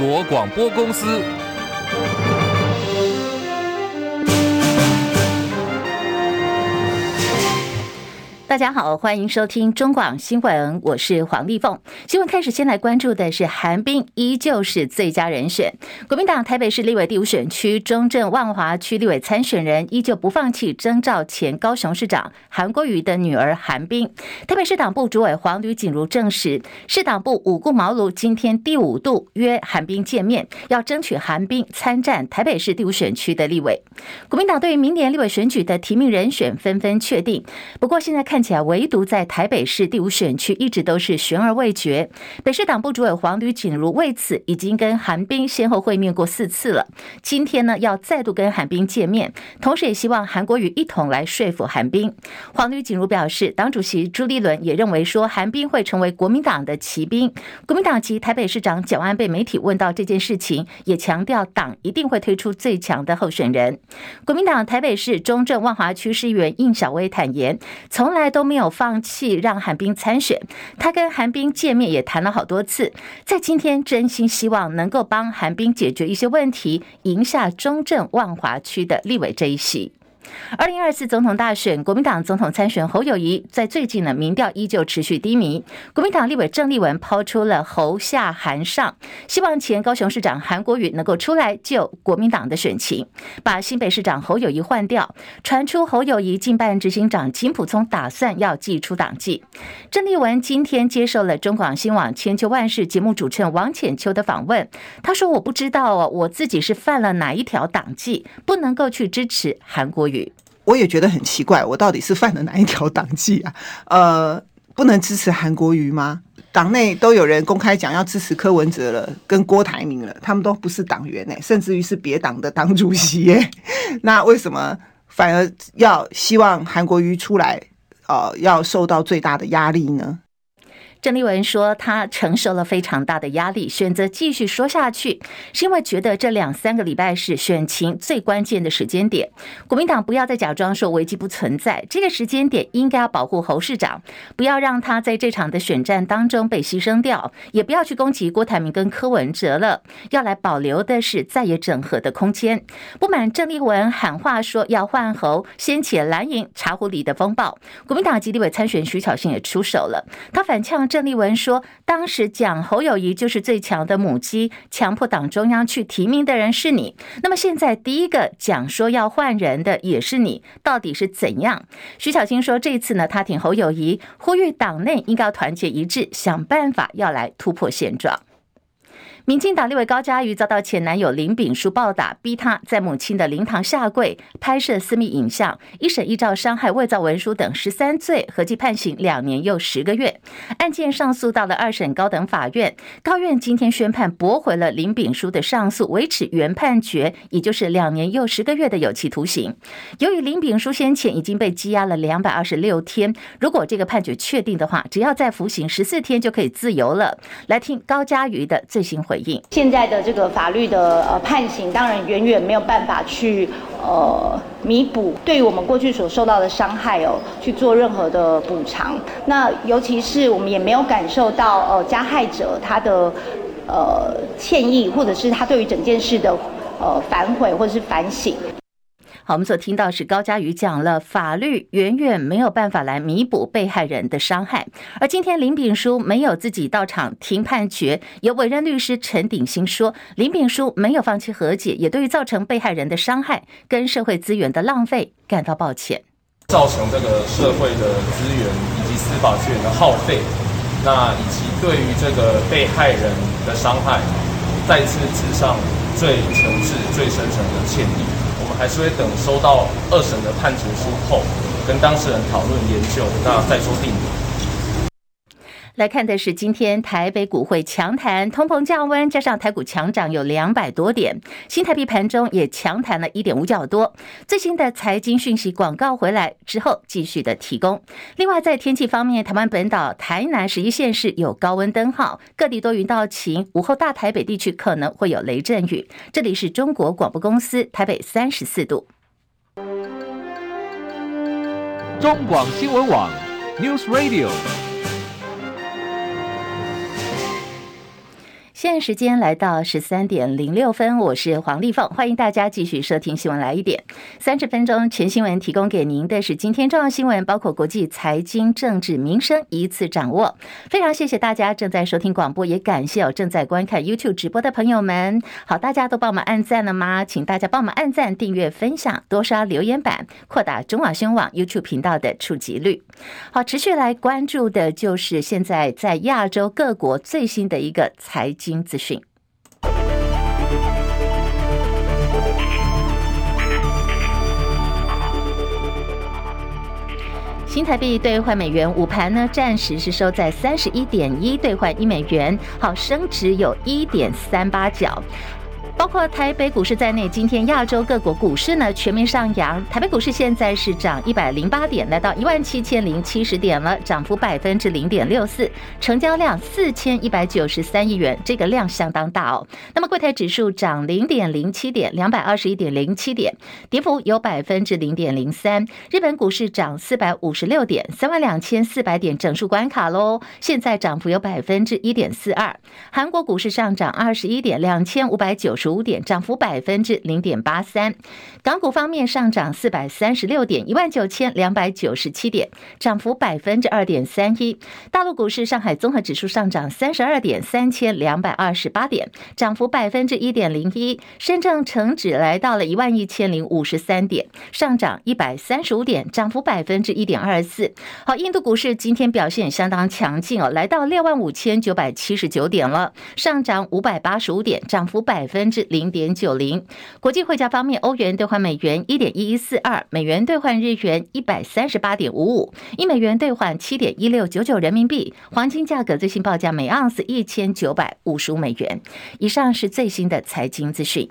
国广播公司。大家好，欢迎收听中广新闻，我是黄丽凤。新闻开始，先来关注的是韩冰依旧是最佳人选。国民党台北市立委第五选区中正万华区立委参选人依旧不放弃征召前高雄市长韩国瑜的女儿韩冰。台北市党部主委黄吕锦如证实，市党部五顾茅庐，今天第五度约韩冰见面，要争取韩冰参战台北市第五选区的立委。国民党对于明年立委选举的提名人选纷纷确定，不过现在看。看起来，唯独在台北市第五选区一直都是悬而未决。北市党部主委黄吕锦如为此已经跟韩冰先后会面过四次了。今天呢，要再度跟韩冰见面，同时也希望韩国瑜一同来说服韩冰。黄吕锦如表示，党主席朱立伦也认为说，韩冰会成为国民党的骑兵。国民党籍台北市长蒋万安被媒体问到这件事情，也强调党一定会推出最强的候选人。国民党台北市中正万华区市议员应晓薇坦言，从来。都没有放弃让韩冰参选，他跟韩冰见面也谈了好多次，在今天真心希望能够帮韩冰解决一些问题，赢下中正万华区的立委这一席。二零二四总统大选，国民党总统参选侯友谊在最近的民调依旧持续低迷。国民党立委郑丽文抛出了侯下韩上，希望前高雄市长韩国瑜能够出来救国民党的选情，把新北市长侯友谊换掉。传出侯友谊竞办执行长金普聪打算要祭出党纪。郑丽文今天接受了中广新闻千秋万世节目主持人王浅秋的访问，他说：“我不知道哦，我自己是犯了哪一条党纪，不能够去支持韩国”我也觉得很奇怪，我到底是犯了哪一条党纪啊？呃，不能支持韩国瑜吗？党内都有人公开讲要支持柯文哲了，跟郭台铭了，他们都不是党员呢，甚至于是别党的党主席耶。那为什么反而要希望韩国瑜出来？呃，要受到最大的压力呢？郑丽文说：“他承受了非常大的压力，选择继续说下去，是因为觉得这两三个礼拜是选情最关键的时间点。国民党不要再假装说危机不存在，这个时间点应该要保护侯市长，不要让他在这场的选战当中被牺牲掉，也不要去攻击郭台铭跟柯文哲了。要来保留的是再也整合的空间。不满郑丽文喊话说要换侯，掀起蓝营茶壶里的风暴。国民党籍立委参选徐巧芯也出手了，他反呛。”郑丽文说：“当时讲侯友谊就是最强的母鸡，强迫党中央去提名的人是你。那么现在第一个讲说要换人的也是你，到底是怎样？”徐小青说：“这次呢，他挺侯友谊，呼吁党内应该要团结一致，想办法要来突破现状。”民进党立委高嘉瑜遭到前男友林炳书暴打，逼他在母亲的灵堂下跪拍摄私密影像，一审依照伤害、伪造文书等十三罪，合计判刑两年又十个月。案件上诉到了二审高等法院，高院今天宣判驳回了林炳书的上诉，维持原判决，也就是两年又十个月的有期徒刑。由于林炳书先前已经被羁押了两百二十六天，如果这个判决确定的话，只要再服刑十四天就可以自由了。来听高嘉瑜的最新回现在的这个法律的呃判刑，当然远远没有办法去呃弥补对于我们过去所受到的伤害哦，去做任何的补偿。那尤其是我们也没有感受到呃加害者他的呃歉意，或者是他对于整件事的呃反悔或者是反省。好，我们所听到是高嘉瑜讲了，法律远远没有办法来弥补被害人的伤害。而今天林炳书没有自己到场听判决，由委任律师陈鼎新说，林炳书没有放弃和解，也对于造成被害人的伤害跟社会资源的浪费感到抱歉，造成这个社会的资源以及司法资源的耗费，那以及对于这个被害人的伤害，再次致上最诚挚、最深沉的歉意。还是会等收到二审的判决书后，跟当事人讨论研究，那再说定。来看的是今天台北股会强弹，通膨降温，加上台股强涨有两百多点，新台币盘中也强弹了一点五角多。最新的财经讯息广告回来之后，继续的提供。另外，在天气方面，台湾本岛、台南十一县市有高温灯号，各地多云到晴，午后大台北地区可能会有雷阵雨。这里是中国广播公司台北三十四度。中广新闻网 News Radio。现在时间来到十三点零六分，我是黄丽凤，欢迎大家继续收听新闻来一点三十分钟全新闻，提供给您的是今天重要新闻，包括国际、财经、政治、民生一次掌握。非常谢谢大家正在收听广播，也感谢正在观看 YouTube 直播的朋友们。好，大家都帮我们按赞了吗？请大家帮我们按赞、订阅、分享，多刷留言板，扩大中广新闻网 YouTube 频道的触及率。好，持续来关注的就是现在在亚洲各国最新的一个财经。新资讯。新台币兑换美元，午盘呢暂时是收在三十一点一兑换一美元，好，升值有一点三八角。包括台北股市在内，今天亚洲各国股市呢全面上扬。台北股市现在是涨一百零八点，来到一万七千零七十点了，涨幅百分之零点六四，成交量四千一百九十三亿元，这个量相当大哦。那么柜台指数涨零点零七点，两百二十一点零七点，跌幅有百分之零点零三。日本股市涨四百五十六点，三万两千四百点整数关卡喽，现在涨幅有百分之一点四二。韩国股市上涨二十一点，两千五百九十。五点涨幅百分之零点八三，港股方面上涨四百三十六点，一万九千两百九十七点，涨幅百分之二点三一。大陆股市，上海综合指数上涨三十二点，三千两百二十八点，涨幅百分之一点零一。深圳成指来到了一万一千零五十三点，上涨一百三十五点，涨幅百分之一点二四。好，印度股市今天表现相当强劲哦，来到六万五千九百七十九点了，上涨五百八十五点，涨幅百分之。零点九零，国际汇价方面，欧元兑换美元一点一一四二，美元兑换日元一百三十八点五五，一美元兑换七点一六九九人民币。黄金价格最新报价每盎司一千九百五十五美元。以上是最新的财经资讯。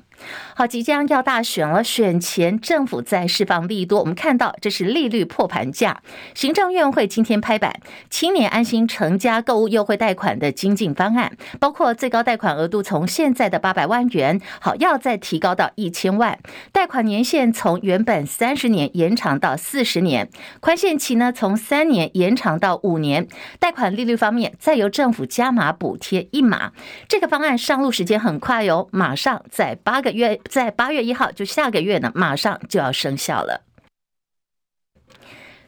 好，即将要大选了，选前政府在释放利多，我们看到这是利率破盘价。行政院会今天拍板，青年安心成家购物优惠贷款的精进方案，包括最高贷款额度从现在的八百万元，好，要再提高到一千万，贷款年限从原本三十年延长到四十年，宽限期呢从三年延长到五年，贷款利率方面再由政府加码补贴一码。这个方案上路时间很快哟，马上在八个。月在八月一号，就下个月呢，马上就要生效了。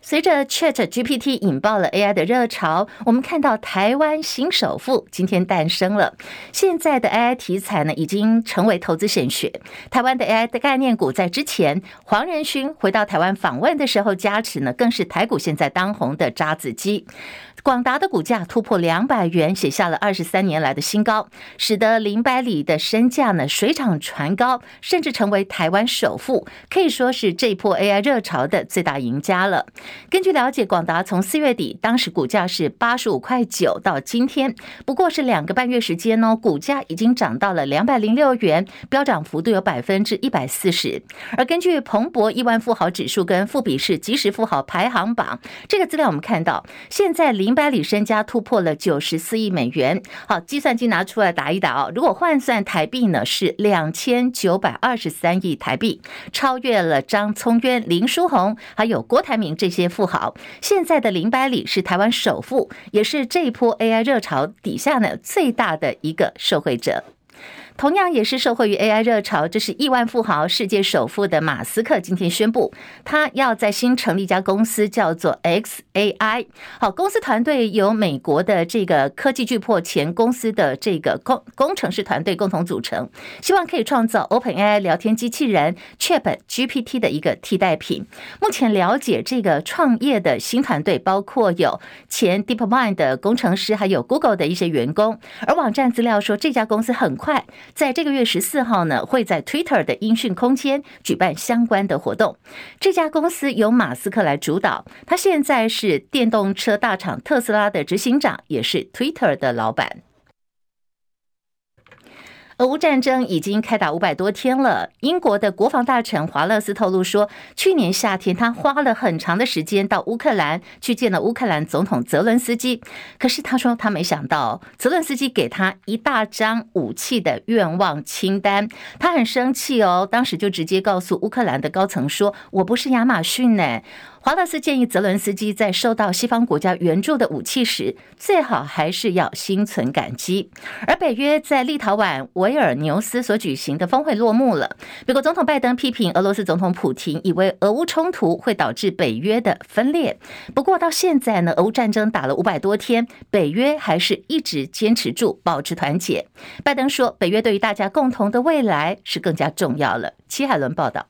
随着 Chat GPT 引爆了 AI 的热潮，我们看到台湾新首富今天诞生了。现在的 AI 题材呢，已经成为投资显学。台湾的 AI 的概念股在之前黄仁勋回到台湾访问的时候加持呢，更是台股现在当红的渣子鸡。广达的股价突破两百元，写下了二十三年来的新高，使得林百里的身价呢水涨船高，甚至成为台湾首富，可以说是这波 AI 热潮的最大赢家了。根据了解，广达从四月底当时股价是八十五块九，到今天不过是两个半月时间哦，股价已经涨到了两百零六元，飙涨幅度有百分之一百四十。而根据彭博亿万富豪指数跟富比士即时富豪排行榜这个资料，我们看到现在林。百里身家突破了九十四亿美元。好，计算机拿出来打一打哦。如果换算台币呢，是两千九百二十三亿台币，超越了张聪渊、林书鸿还有郭台铭这些富豪。现在的林百里是台湾首富，也是这一波 AI 热潮底下呢最大的一个受惠者。同样也是受惠于 AI 热潮，这是亿万富豪、世界首富的马斯克今天宣布，他要在新成立一家公司，叫做 xAI。好，公司团队由美国的这个科技巨擘前公司的这个工工程师团队共同组成，希望可以创造 OpenAI 聊天机器人 ChatGPT 的一个替代品。目前了解这个创业的新团队，包括有前 DeepMind 的工程师，还有 Google 的一些员工。而网站资料说，这家公司很快。在这个月十四号呢，会在 Twitter 的音讯空间举办相关的活动。这家公司由马斯克来主导，他现在是电动车大厂特斯拉的执行长，也是 Twitter 的老板。俄乌战争已经开打五百多天了。英国的国防大臣华勒斯透露说，去年夏天他花了很长的时间到乌克兰去见了乌克兰总统泽伦斯基。可是他说他没想到，泽伦斯基给他一大张武器的愿望清单，他很生气哦。当时就直接告诉乌克兰的高层说：“我不是亚马逊呢。”华勒斯建议泽伦斯基在收到西方国家援助的武器时，最好还是要心存感激。而北约在立陶宛维尔纽斯所举行的峰会落幕了，美国总统拜登批评俄罗斯总统普亭，以为俄乌冲突会导致北约的分裂。不过到现在呢，俄乌战争打了五百多天，北约还是一直坚持住，保持团结。拜登说，北约对于大家共同的未来是更加重要了。齐海伦报道。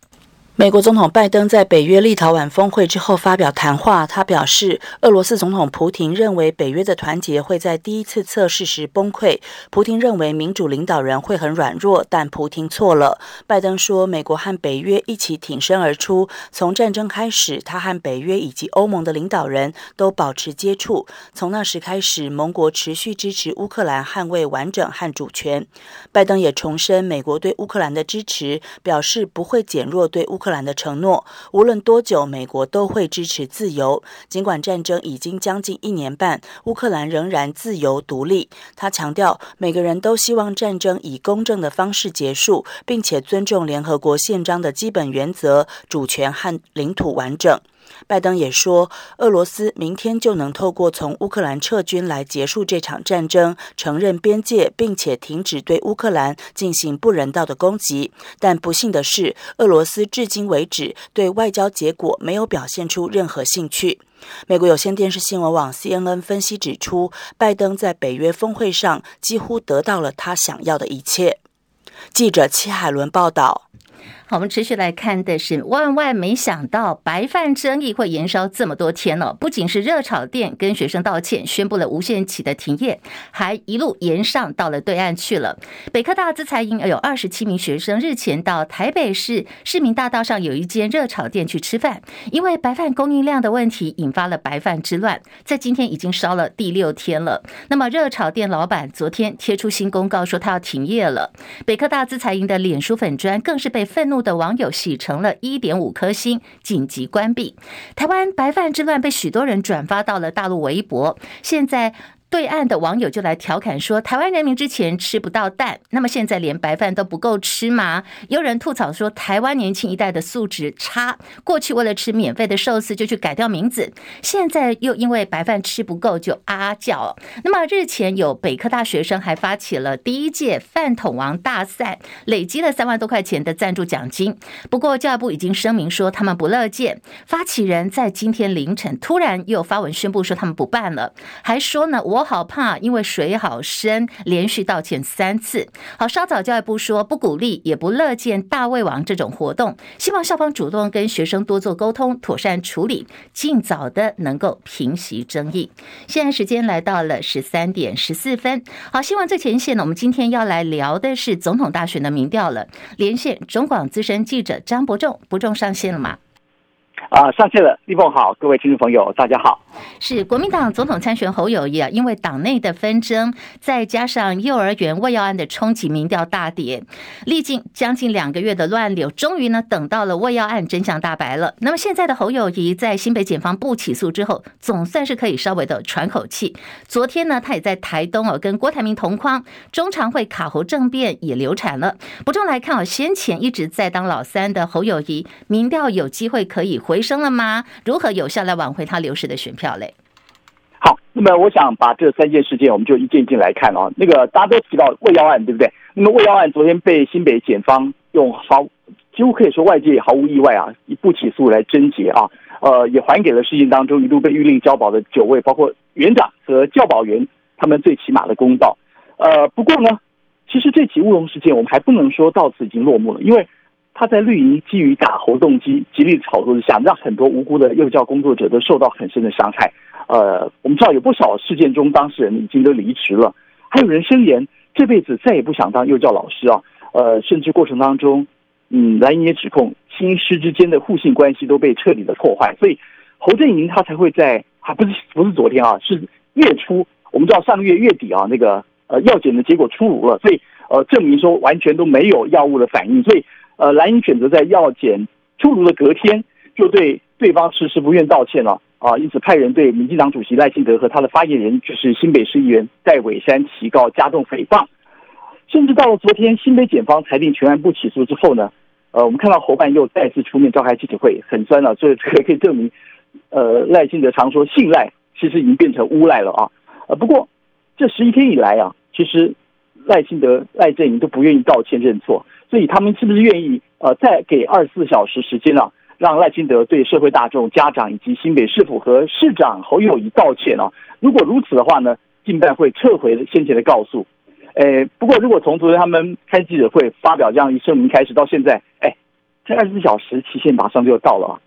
美国总统拜登在北约立陶宛峰会之后发表谈话，他表示，俄罗斯总统普亭认为北约的团结会在第一次测试时崩溃。普亭认为民主领导人会很软弱，但普亭错了。拜登说，美国和北约一起挺身而出。从战争开始，他和北约以及欧盟的领导人都保持接触。从那时开始，盟国持续支持乌克兰捍卫完整和主权。拜登也重申美国对乌克兰的支持，表示不会减弱对乌克兰的承诺，无论多久，美国都会支持自由。尽管战争已经将近一年半，乌克兰仍然自由独立。他强调，每个人都希望战争以公正的方式结束，并且尊重联合国宪章的基本原则、主权和领土完整。拜登也说，俄罗斯明天就能透过从乌克兰撤军来结束这场战争，承认边界，并且停止对乌克兰进行不人道的攻击。但不幸的是，俄罗斯至今为止对外交结果没有表现出任何兴趣。美国有线电视新闻网 CNN 分析指出，拜登在北约峰会上几乎得到了他想要的一切。记者戚海伦报道。我们持续来看的是，万万没想到白饭争议会延烧这么多天了。不仅是热炒店跟学生道歉，宣布了无限期的停业，还一路延上到了对岸去了。北科大资材营有二十七名学生日前到台北市市民大道上有一间热炒店去吃饭，因为白饭供应量的问题，引发了白饭之乱，在今天已经烧了第六天了。那么热炒店老板昨天贴出新公告说他要停业了。北科大资材营的脸书粉砖更是被愤怒的网友洗成了一点五颗星，紧急关闭。台湾白饭之乱被许多人转发到了大陆微博，现在。对岸的网友就来调侃说：“台湾人民之前吃不到蛋，那么现在连白饭都不够吃吗？”有人吐槽说：“台湾年轻一代的素质差，过去为了吃免费的寿司就去改掉名字，现在又因为白饭吃不够就啊啊叫。”那么日前有北科大学生还发起了第一届饭桶王大赛，累积了三万多块钱的赞助奖金。不过教育部已经声明说他们不乐见，发起人在今天凌晨突然又发文宣布说他们不办了，还说呢我。我好怕，因为水好深，连续道歉三次。好，稍早教育部说不鼓励，也不乐见大胃王这种活动，希望校方主动跟学生多做沟通，妥善处理，尽早的能够平息争议。现在时间来到了十三点十四分。好，希望最前线呢，我们今天要来聊的是总统大选的民调了。连线中广资深记者张伯仲，伯仲上线了吗？啊，上线了，立凤好，各位听众朋友，大家好。是国民党总统参选侯友谊啊，因为党内的纷争，再加上幼儿园喂药案的冲击，民调大跌，历经将近两个月的乱流，终于呢等到了喂药案真相大白了。那么现在的侯友谊在新北检方不起诉之后，总算是可以稍微的喘口气。昨天呢，他也在台东哦，跟郭台铭同框，中常会卡侯政变也流产了。不中来看哦，先前一直在当老三的侯友谊，民调有机会可以回升了吗？如何有效来挽回他流失的选票嘞？好，那么我想把这三件事件，我们就一件一件来看啊。那个大家都提到喂药案，对不对？那么喂药案昨天被新北检方用毫几乎可以说外界毫无意外啊，以不起诉来侦结啊。呃，也还给了事件当中一度被諭令交保的九位，包括园长和教保员他们最起码的公道。呃，不过呢，其实这起乌龙事件我们还不能说到此已经落幕了，因为。他在绿营基于打猴动机极力炒作之下，让很多无辜的幼教工作者都受到很深的伤害。呃，我们知道有不少事件中当事人已经都离职了，还有人声言这辈子再也不想当幼教老师啊。呃，甚至过程当中，嗯，蓝营也指控亲师之间的互信关系都被彻底的破坏。所以侯振营他才会在啊，不是不是昨天啊，是月初，我们知道上个月月底啊，那个呃药检的结果出炉了，所以呃证明说完全都没有药物的反应，所以。呃，蓝营选择在药检出炉的隔天，就对对方迟迟不愿道歉了啊，因此派人对民进党主席赖清德和他的发言人，就是新北市议员戴伟山提告加重诽谤，甚至到了昨天新北检方裁定全案不起诉之后呢，呃，我们看到侯办又再次出面召开记者会，很酸了，所以这个可以证明呃赖清德常说信赖，其实已经变成诬赖了啊。呃，不过这十一天以来啊，其实赖清德赖阵营都不愿意道歉认错，所以他们是不是愿意呃再给二十四小时时间啊，让赖清德对社会大众、家长以及新北市府和市长侯友谊道歉啊？如果如此的话呢，近办会撤回先前的告诉。诶，不过如果从昨天他们开记者会发表这样一声明开始到现在，哎，这二十四小时期限马上就到了啊！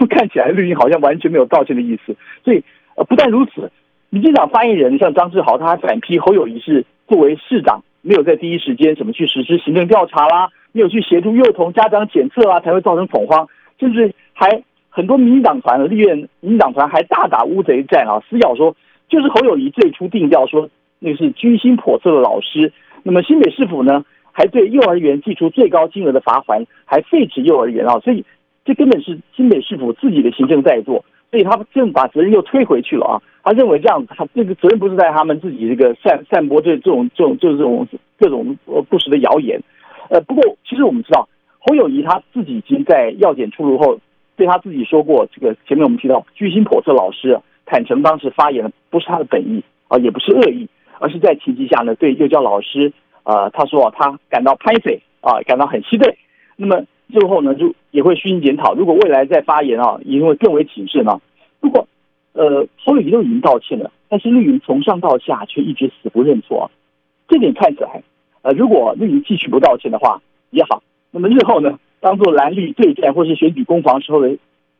看起来绿营好像完全没有道歉的意思。所以，呃，不但如此，民进党发言人像张志豪，他还反批侯友谊是作为市长，没有在第一时间怎么去实施行政调查啦，没有去协助幼童家长检测啊，才会造成恐慌，甚至还很多民进党团的立院民进党团还大打乌贼战啊，撕咬说就是侯友宜最初定调说。那是居心叵测的老师。那么新北市府呢，还对幼儿园寄出最高金额的罚锾，还废止幼儿园啊！所以这根本是新北市府自己的行政在做，所以他正把责任又推回去了啊！他认为这样，他这个责任不是在他们自己这个散散播这这种这种就是这种各种不实的谣言。呃，不过其实我们知道，侯友谊他自己已经在药检出炉后，对他自己说过，这个前面我们提到居心叵测老师坦诚当时发言的不是他的本意啊，也不是恶意。而是在情急下呢，对幼教老师，呃，他说啊他感到拍谢啊，感到很气愤。那么之后呢，就也会虚心检讨，如果未来再发言啊，也会更为谨慎啊。如果呃，侯友宜都已经道歉了，但是绿营从上到下却一直死不认错啊，这点看起来，呃，如果绿营继续不道歉的话也好，那么日后呢，当做蓝绿对战或是选举攻防时候的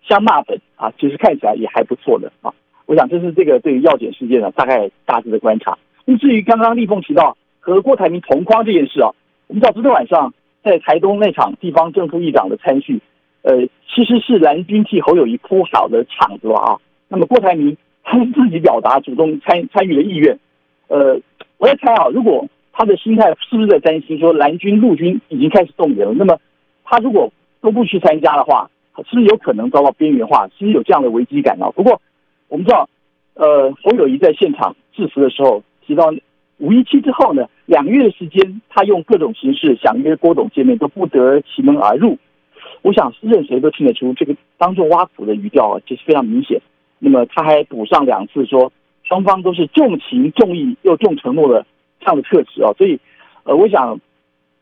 相骂本啊，其实看起来也还不错的啊。我想这是这个对于药检事件呢，大概大致的观察。那至于刚刚立凤提到和郭台铭同框这件事啊，我们知道昨天晚上在台东那场地方正副议长的参叙，呃，其实是蓝军替侯友谊铺好的场子了啊。那么郭台铭 他自己表达主动参参与的意愿，呃，我在猜啊，如果他的心态是不是在担心说蓝军陆军已经开始动员了，那么他如果都不去参加的话，是不是有可能遭到边缘化？是不是有这样的危机感呢？不过我们知道，呃，侯友谊在现场致辞的时候。提到五一七之后呢，两个月的时间，他用各种形式想约郭董见面，都不得其门而入。我想任谁都听得出这个当众挖苦的语调啊，这是非常明显。那么他还补上两次说，双方都是重情重义又重承诺的这样的特质啊。所以，呃，我想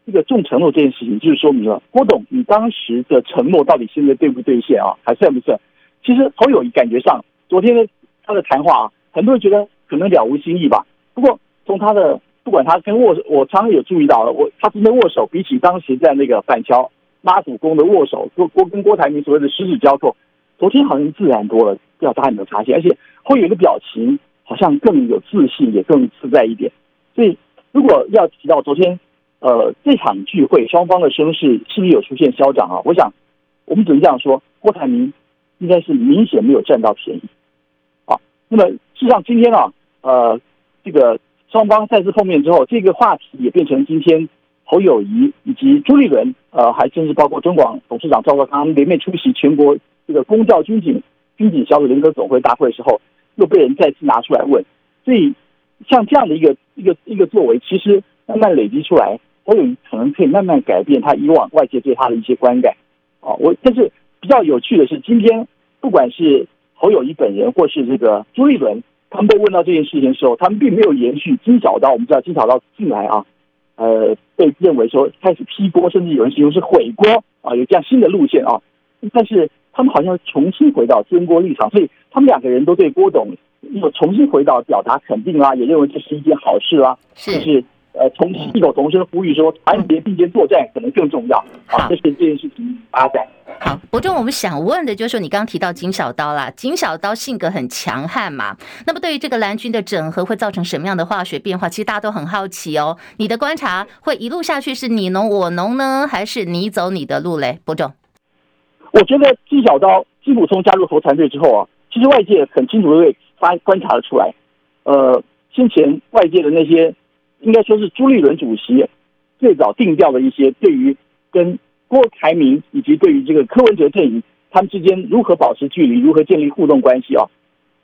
这个重承诺这件事情，就是说明了郭董你当时的承诺到底现在兑不兑现啊，还算不算？其实侯友宜感觉上昨天的他的谈话啊，很多人觉得可能了无新意吧。不过，从他的不管他跟握手，我常常有注意到了，我他今天握手，比起当时在那个板桥妈祖宫的握手，郭郭跟郭台铭所谓的十指交扣，昨天好像自然多了，不知道大家有没有发现？而且会有一个表情，好像更有自信，也更自在一点。所以，如果要提到昨天，呃，这场聚会双方的声势是不是有出现消长啊？我想，我们只能这样说，郭台铭应该是明显没有占到便宜。好，那么事实上今天啊，呃。这个双方再次碰面之后，这个话题也变成今天侯友谊以及朱立伦，呃，还甚至包括中广董事长赵少康联袂出席全国这个公教军警军警小组联合总会大会的时候，又被人再次拿出来问。所以像这样的一个一个一个作为，其实慢慢累积出来，侯友可能可以慢慢改变他以往外界对他的一些观感。啊，我但是比较有趣的是，今天不管是侯友谊本人，或是这个朱立伦。他们被问到这件事情的时候，他们并没有延续金小刀。我们知道金小刀进来啊，呃，被认为说开始批锅，甚至有人形容是毁锅啊，有这样新的路线啊。但是他们好像重新回到争锅立场，所以他们两个人都对郭董又重新回到表达肯定啦，也认为这是一件好事啦，是。就是呃，同异口同声呼吁说，团结并肩作战可能更重要。好，这是这件事情发展。好，伯仲，我们想问的就是说，你刚刚提到金小刀啦，金小刀性格很强悍嘛。那么对于这个蓝军的整合会造成什么样的化学变化？其实大家都很好奇哦。你的观察会一路下去是你侬我侬呢，还是你走你的路嘞？伯仲，我觉得金小刀金溥聪加入侯团队之后啊，其实外界很清楚的会发观察得出来。呃，先前外界的那些。应该说是朱立伦主席最早定调的一些对于跟郭台铭以及对于这个柯文哲阵营他们之间如何保持距离、如何建立互动关系啊？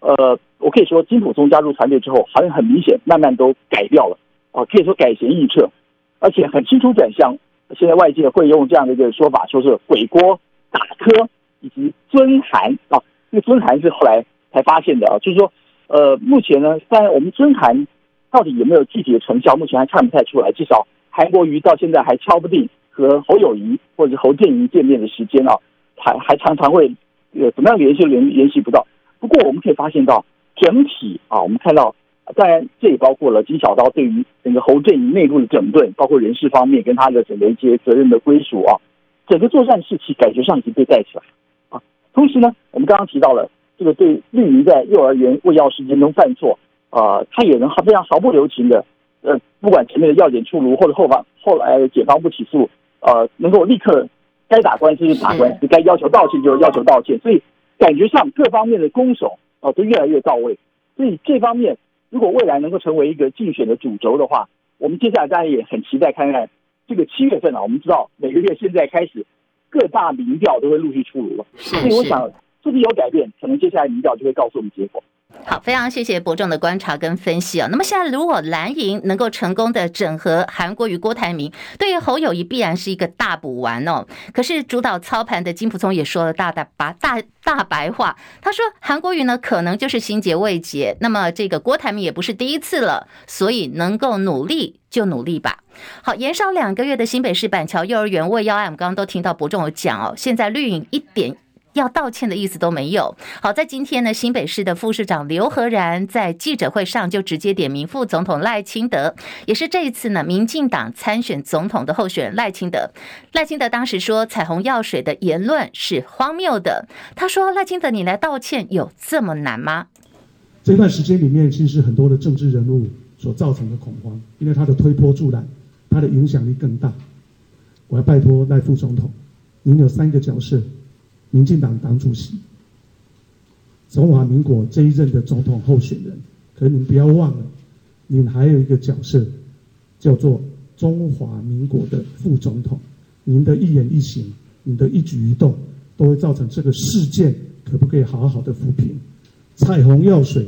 呃，我可以说金溥聪加入团队之后，好像很明显慢慢都改掉了啊，可以说改弦易辙，而且很清楚转向。现在外界会用这样的一个说法，说是鬼锅、打柯以及尊韩啊，这个尊韩是后来才发现的啊，就是说，呃，目前呢，在我们尊韩到底有没有具体的成效，目前还看不太出来。至少韩国瑜到现在还敲不定和侯友谊或者侯建宜见面的时间啊，还还常常会呃怎么样联系联联系不到。不过我们可以发现到整体啊，我们看到，当然这也包括了金小刀对于整个侯建宜内部的整顿，包括人事方面跟他的整个一些责任的归属啊，整个作战士气感觉上已经被带起来啊。同时呢，我们刚刚提到了这个对绿营在幼儿园喂药事件中犯错啊，他也能非常毫不留情的呃，不管前面的要检出炉或者后方后来检方不起诉，呃，能够立刻该打官司就打官司，该要求道歉就要求道歉，所以。感觉上各方面的攻守啊都越来越到位，所以这方面如果未来能够成为一个竞选的主轴的话，我们接下来当然也很期待看看这个七月份啊，我们知道每个月现在开始各大民调都会陆续出炉了，所以我想是不是有改变，可能接下来民调就会告诉我们结果。好，非常谢谢伯仲的观察跟分析啊。那么现在如果蓝营能够成功的整合韩国瑜、郭台铭，对于侯友谊必然是一个大补丸哦。可是主导操盘的金溥聪也说了大大把大大白话，他说韩国瑜呢可能就是心结未解，那么这个郭台铭也不是第一次了，所以能够努力就努力吧。好，延烧两个月的新北市板桥幼儿园喂药案，我们刚刚都听到伯仲有讲哦，现在绿营一点。要道歉的意思都没有。好，在今天呢，新北市的副市长刘和然在记者会上就直接点名副总统赖清德，也是这一次呢，民进党参选总统的候选人赖清德。赖清德当时说彩虹药水的言论是荒谬的。他说：“赖清德，你来道歉有这么难吗？”这段时间里面，其实很多的政治人物所造成的恐慌，因为他的推波助澜，他的影响力更大。我要拜托赖副总统，您有三个角色。民进党党主席，中华民国这一任的总统候选人，可是你不要忘了，你还有一个角色，叫做中华民国的副总统。您的一言一行，你的一举一动，都会造成这个事件可不可以好好的抚平？彩虹药水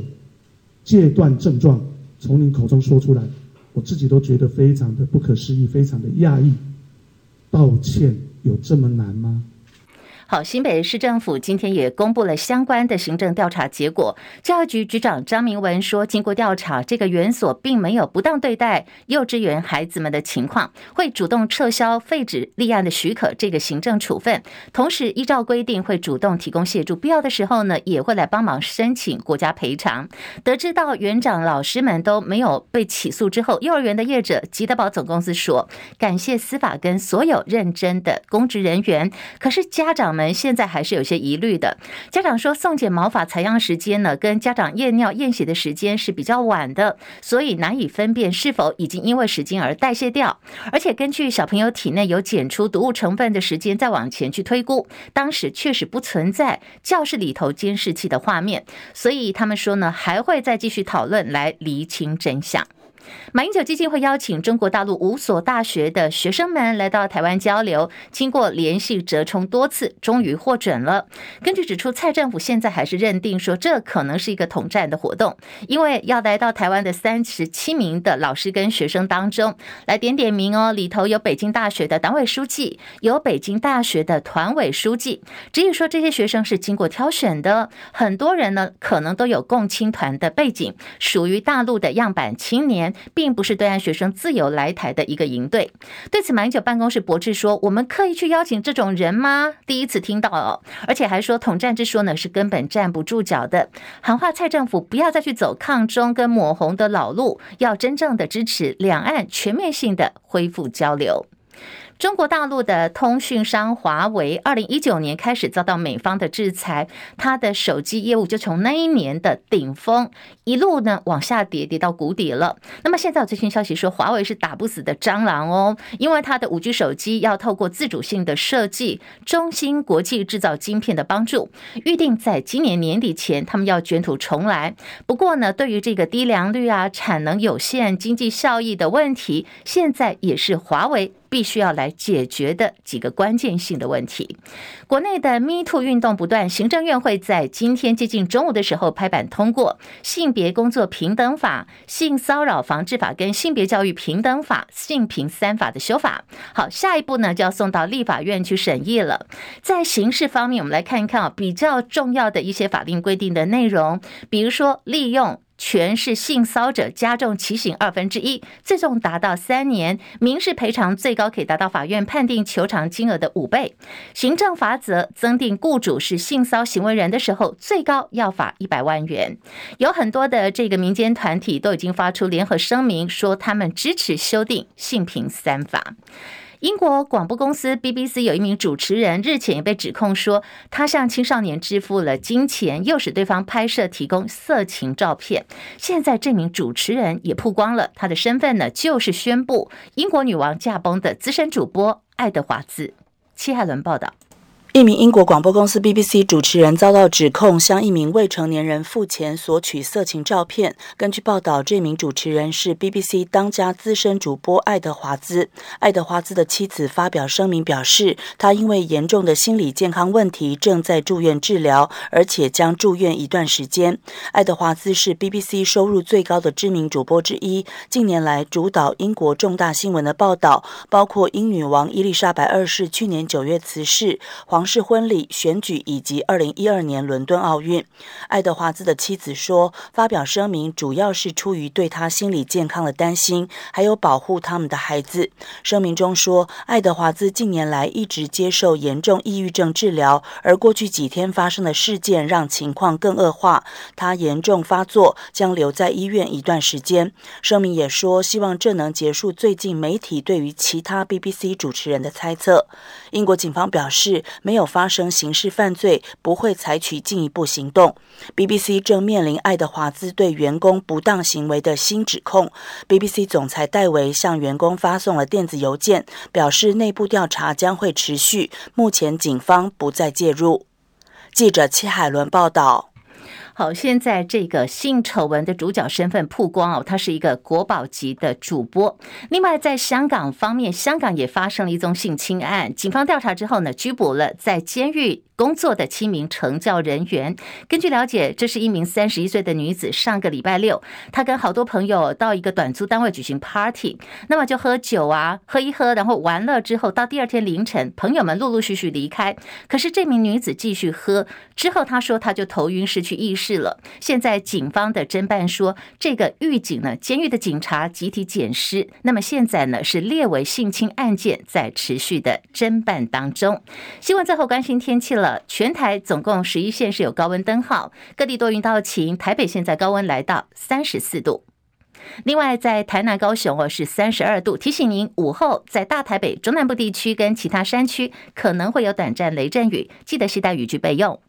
戒断症状从您口中说出来，我自己都觉得非常的不可思议，非常的讶异。道歉有这么难吗？好，新北市政府今天也公布了相关的行政调查结果。教育局局长张明文说，经过调查，这个园所并没有不当对待幼稚园孩子们的情况，会主动撤销废止立案的许可这个行政处分。同时，依照规定会主动提供协助，必要的时候呢，也会来帮忙申请国家赔偿。得知到园长老师们都没有被起诉之后，幼儿园的业者吉德堡总公司说，感谢司法跟所有认真的公职人员。可是家长。们现在还是有些疑虑的。家长说，送检毛发采样时间呢，跟家长验尿验血的时间是比较晚的，所以难以分辨是否已经因为时间而代谢掉。而且根据小朋友体内有检出毒物成分的时间，再往前去推估，当时确实不存在教室里头监视器的画面，所以他们说呢，还会再继续讨论来厘清真相。马英九基金会邀请中国大陆五所大学的学生们来到台湾交流，经过连续折冲多次，终于获准了。根据指出，蔡政府现在还是认定说这可能是一个统战的活动，因为要来到台湾的三十七名的老师跟学生当中来点点名哦，里头有北京大学的党委书记，有北京大学的团委书记，至于说这些学生是经过挑选的，很多人呢可能都有共青团的背景，属于大陆的样板青年。并不是对岸学生自由来台的一个营队。对此，马英九办公室驳斥说：“我们刻意去邀请这种人吗？第一次听到哦，而且还说统战之说呢是根本站不住脚的，喊话蔡政府不要再去走抗中跟抹红的老路，要真正的支持两岸全面性的恢复交流。”中国大陆的通讯商华为，二零一九年开始遭到美方的制裁，它的手机业务就从那一年的顶峰一路呢往下跌，跌到谷底了。那么现在有最新消息说，华为是打不死的蟑螂哦，因为它的五 G 手机要透过自主性的设计，中芯国际制造晶片的帮助，预定在今年年底前他们要卷土重来。不过呢，对于这个低良率啊、产能有限、经济效益的问题，现在也是华为。必须要来解决的几个关键性的问题。国内的 Me Too 运动不断，行政院会在今天接近中午的时候拍板通过《性别工作平等法》、《性骚扰防治法》跟《性别教育平等法》、性平三法的修法。好，下一步呢就要送到立法院去审议了。在刑事方面，我们来看一看啊，比较重要的一些法令规定的内容，比如说利用。全是性骚者加重其刑二分之一，最重达到三年；民事赔偿最高可以达到法院判定求偿金额的五倍。行政罚则增订，雇主是性骚行为人的时候，最高要罚一百万元。有很多的这个民间团体都已经发出联合声明，说他们支持修订性平三法。英国广播公司 BBC 有一名主持人日前也被指控说，他向青少年支付了金钱，诱使对方拍摄提供色情照片。现在这名主持人也曝光了，他的身份呢，就是宣布英国女王驾崩的资深主播爱德华兹。戚海伦报道。一名英国广播公司 BBC 主持人遭到指控，向一名未成年人付钱索取色情照片。根据报道，这名主持人是 BBC 当家资深主播爱德华兹。爱德华兹的妻子发表声明表示，他因为严重的心理健康问题正在住院治疗，而且将住院一段时间。爱德华兹是 BBC 收入最高的知名主播之一，近年来主导英国重大新闻的报道，包括英女王伊丽莎白二世去年九月辞世、皇。是婚礼、选举以及二零一二年伦敦奥运。爱德华兹的妻子说，发表声明主要是出于对他心理健康的担心，还有保护他们的孩子。声明中说，爱德华兹近年来一直接受严重抑郁症治疗，而过去几天发生的事件让情况更恶化。他严重发作，将留在医院一段时间。声明也说，希望这能结束最近媒体对于其他 BBC 主持人的猜测。英国警方表示，没没有发生刑事犯罪，不会采取进一步行动。BBC 正面临爱德华兹对员工不当行为的新指控。BBC 总裁戴维向员工发送了电子邮件，表示内部调查将会持续，目前警方不再介入。记者戚海伦报道。好，现在这个性丑闻的主角身份曝光哦，他是一个国宝级的主播。另外，在香港方面，香港也发生了一宗性侵案，警方调查之后呢，拘捕了在监狱工作的七名惩教人员。根据了解，这是一名三十一岁的女子。上个礼拜六，她跟好多朋友到一个短租单位举行 party，那么就喝酒啊，喝一喝，然后完了之后，到第二天凌晨，朋友们陆陆续续离开。可是这名女子继续喝，之后她说她就头晕，失去意识是了。现在警方的侦办说，这个狱警呢，监狱的警察集体捡尸。那么现在呢，是列为性侵案件，在持续的侦办当中。新闻最后关心天气了。全台总共十一县是有高温灯号，各地多云到晴。台北现在高温来到三十四度，另外在台南、高雄哦是三十二度。提醒您，午后在大台北中南部地区跟其他山区可能会有短暂雷阵雨，记得携带雨具备用。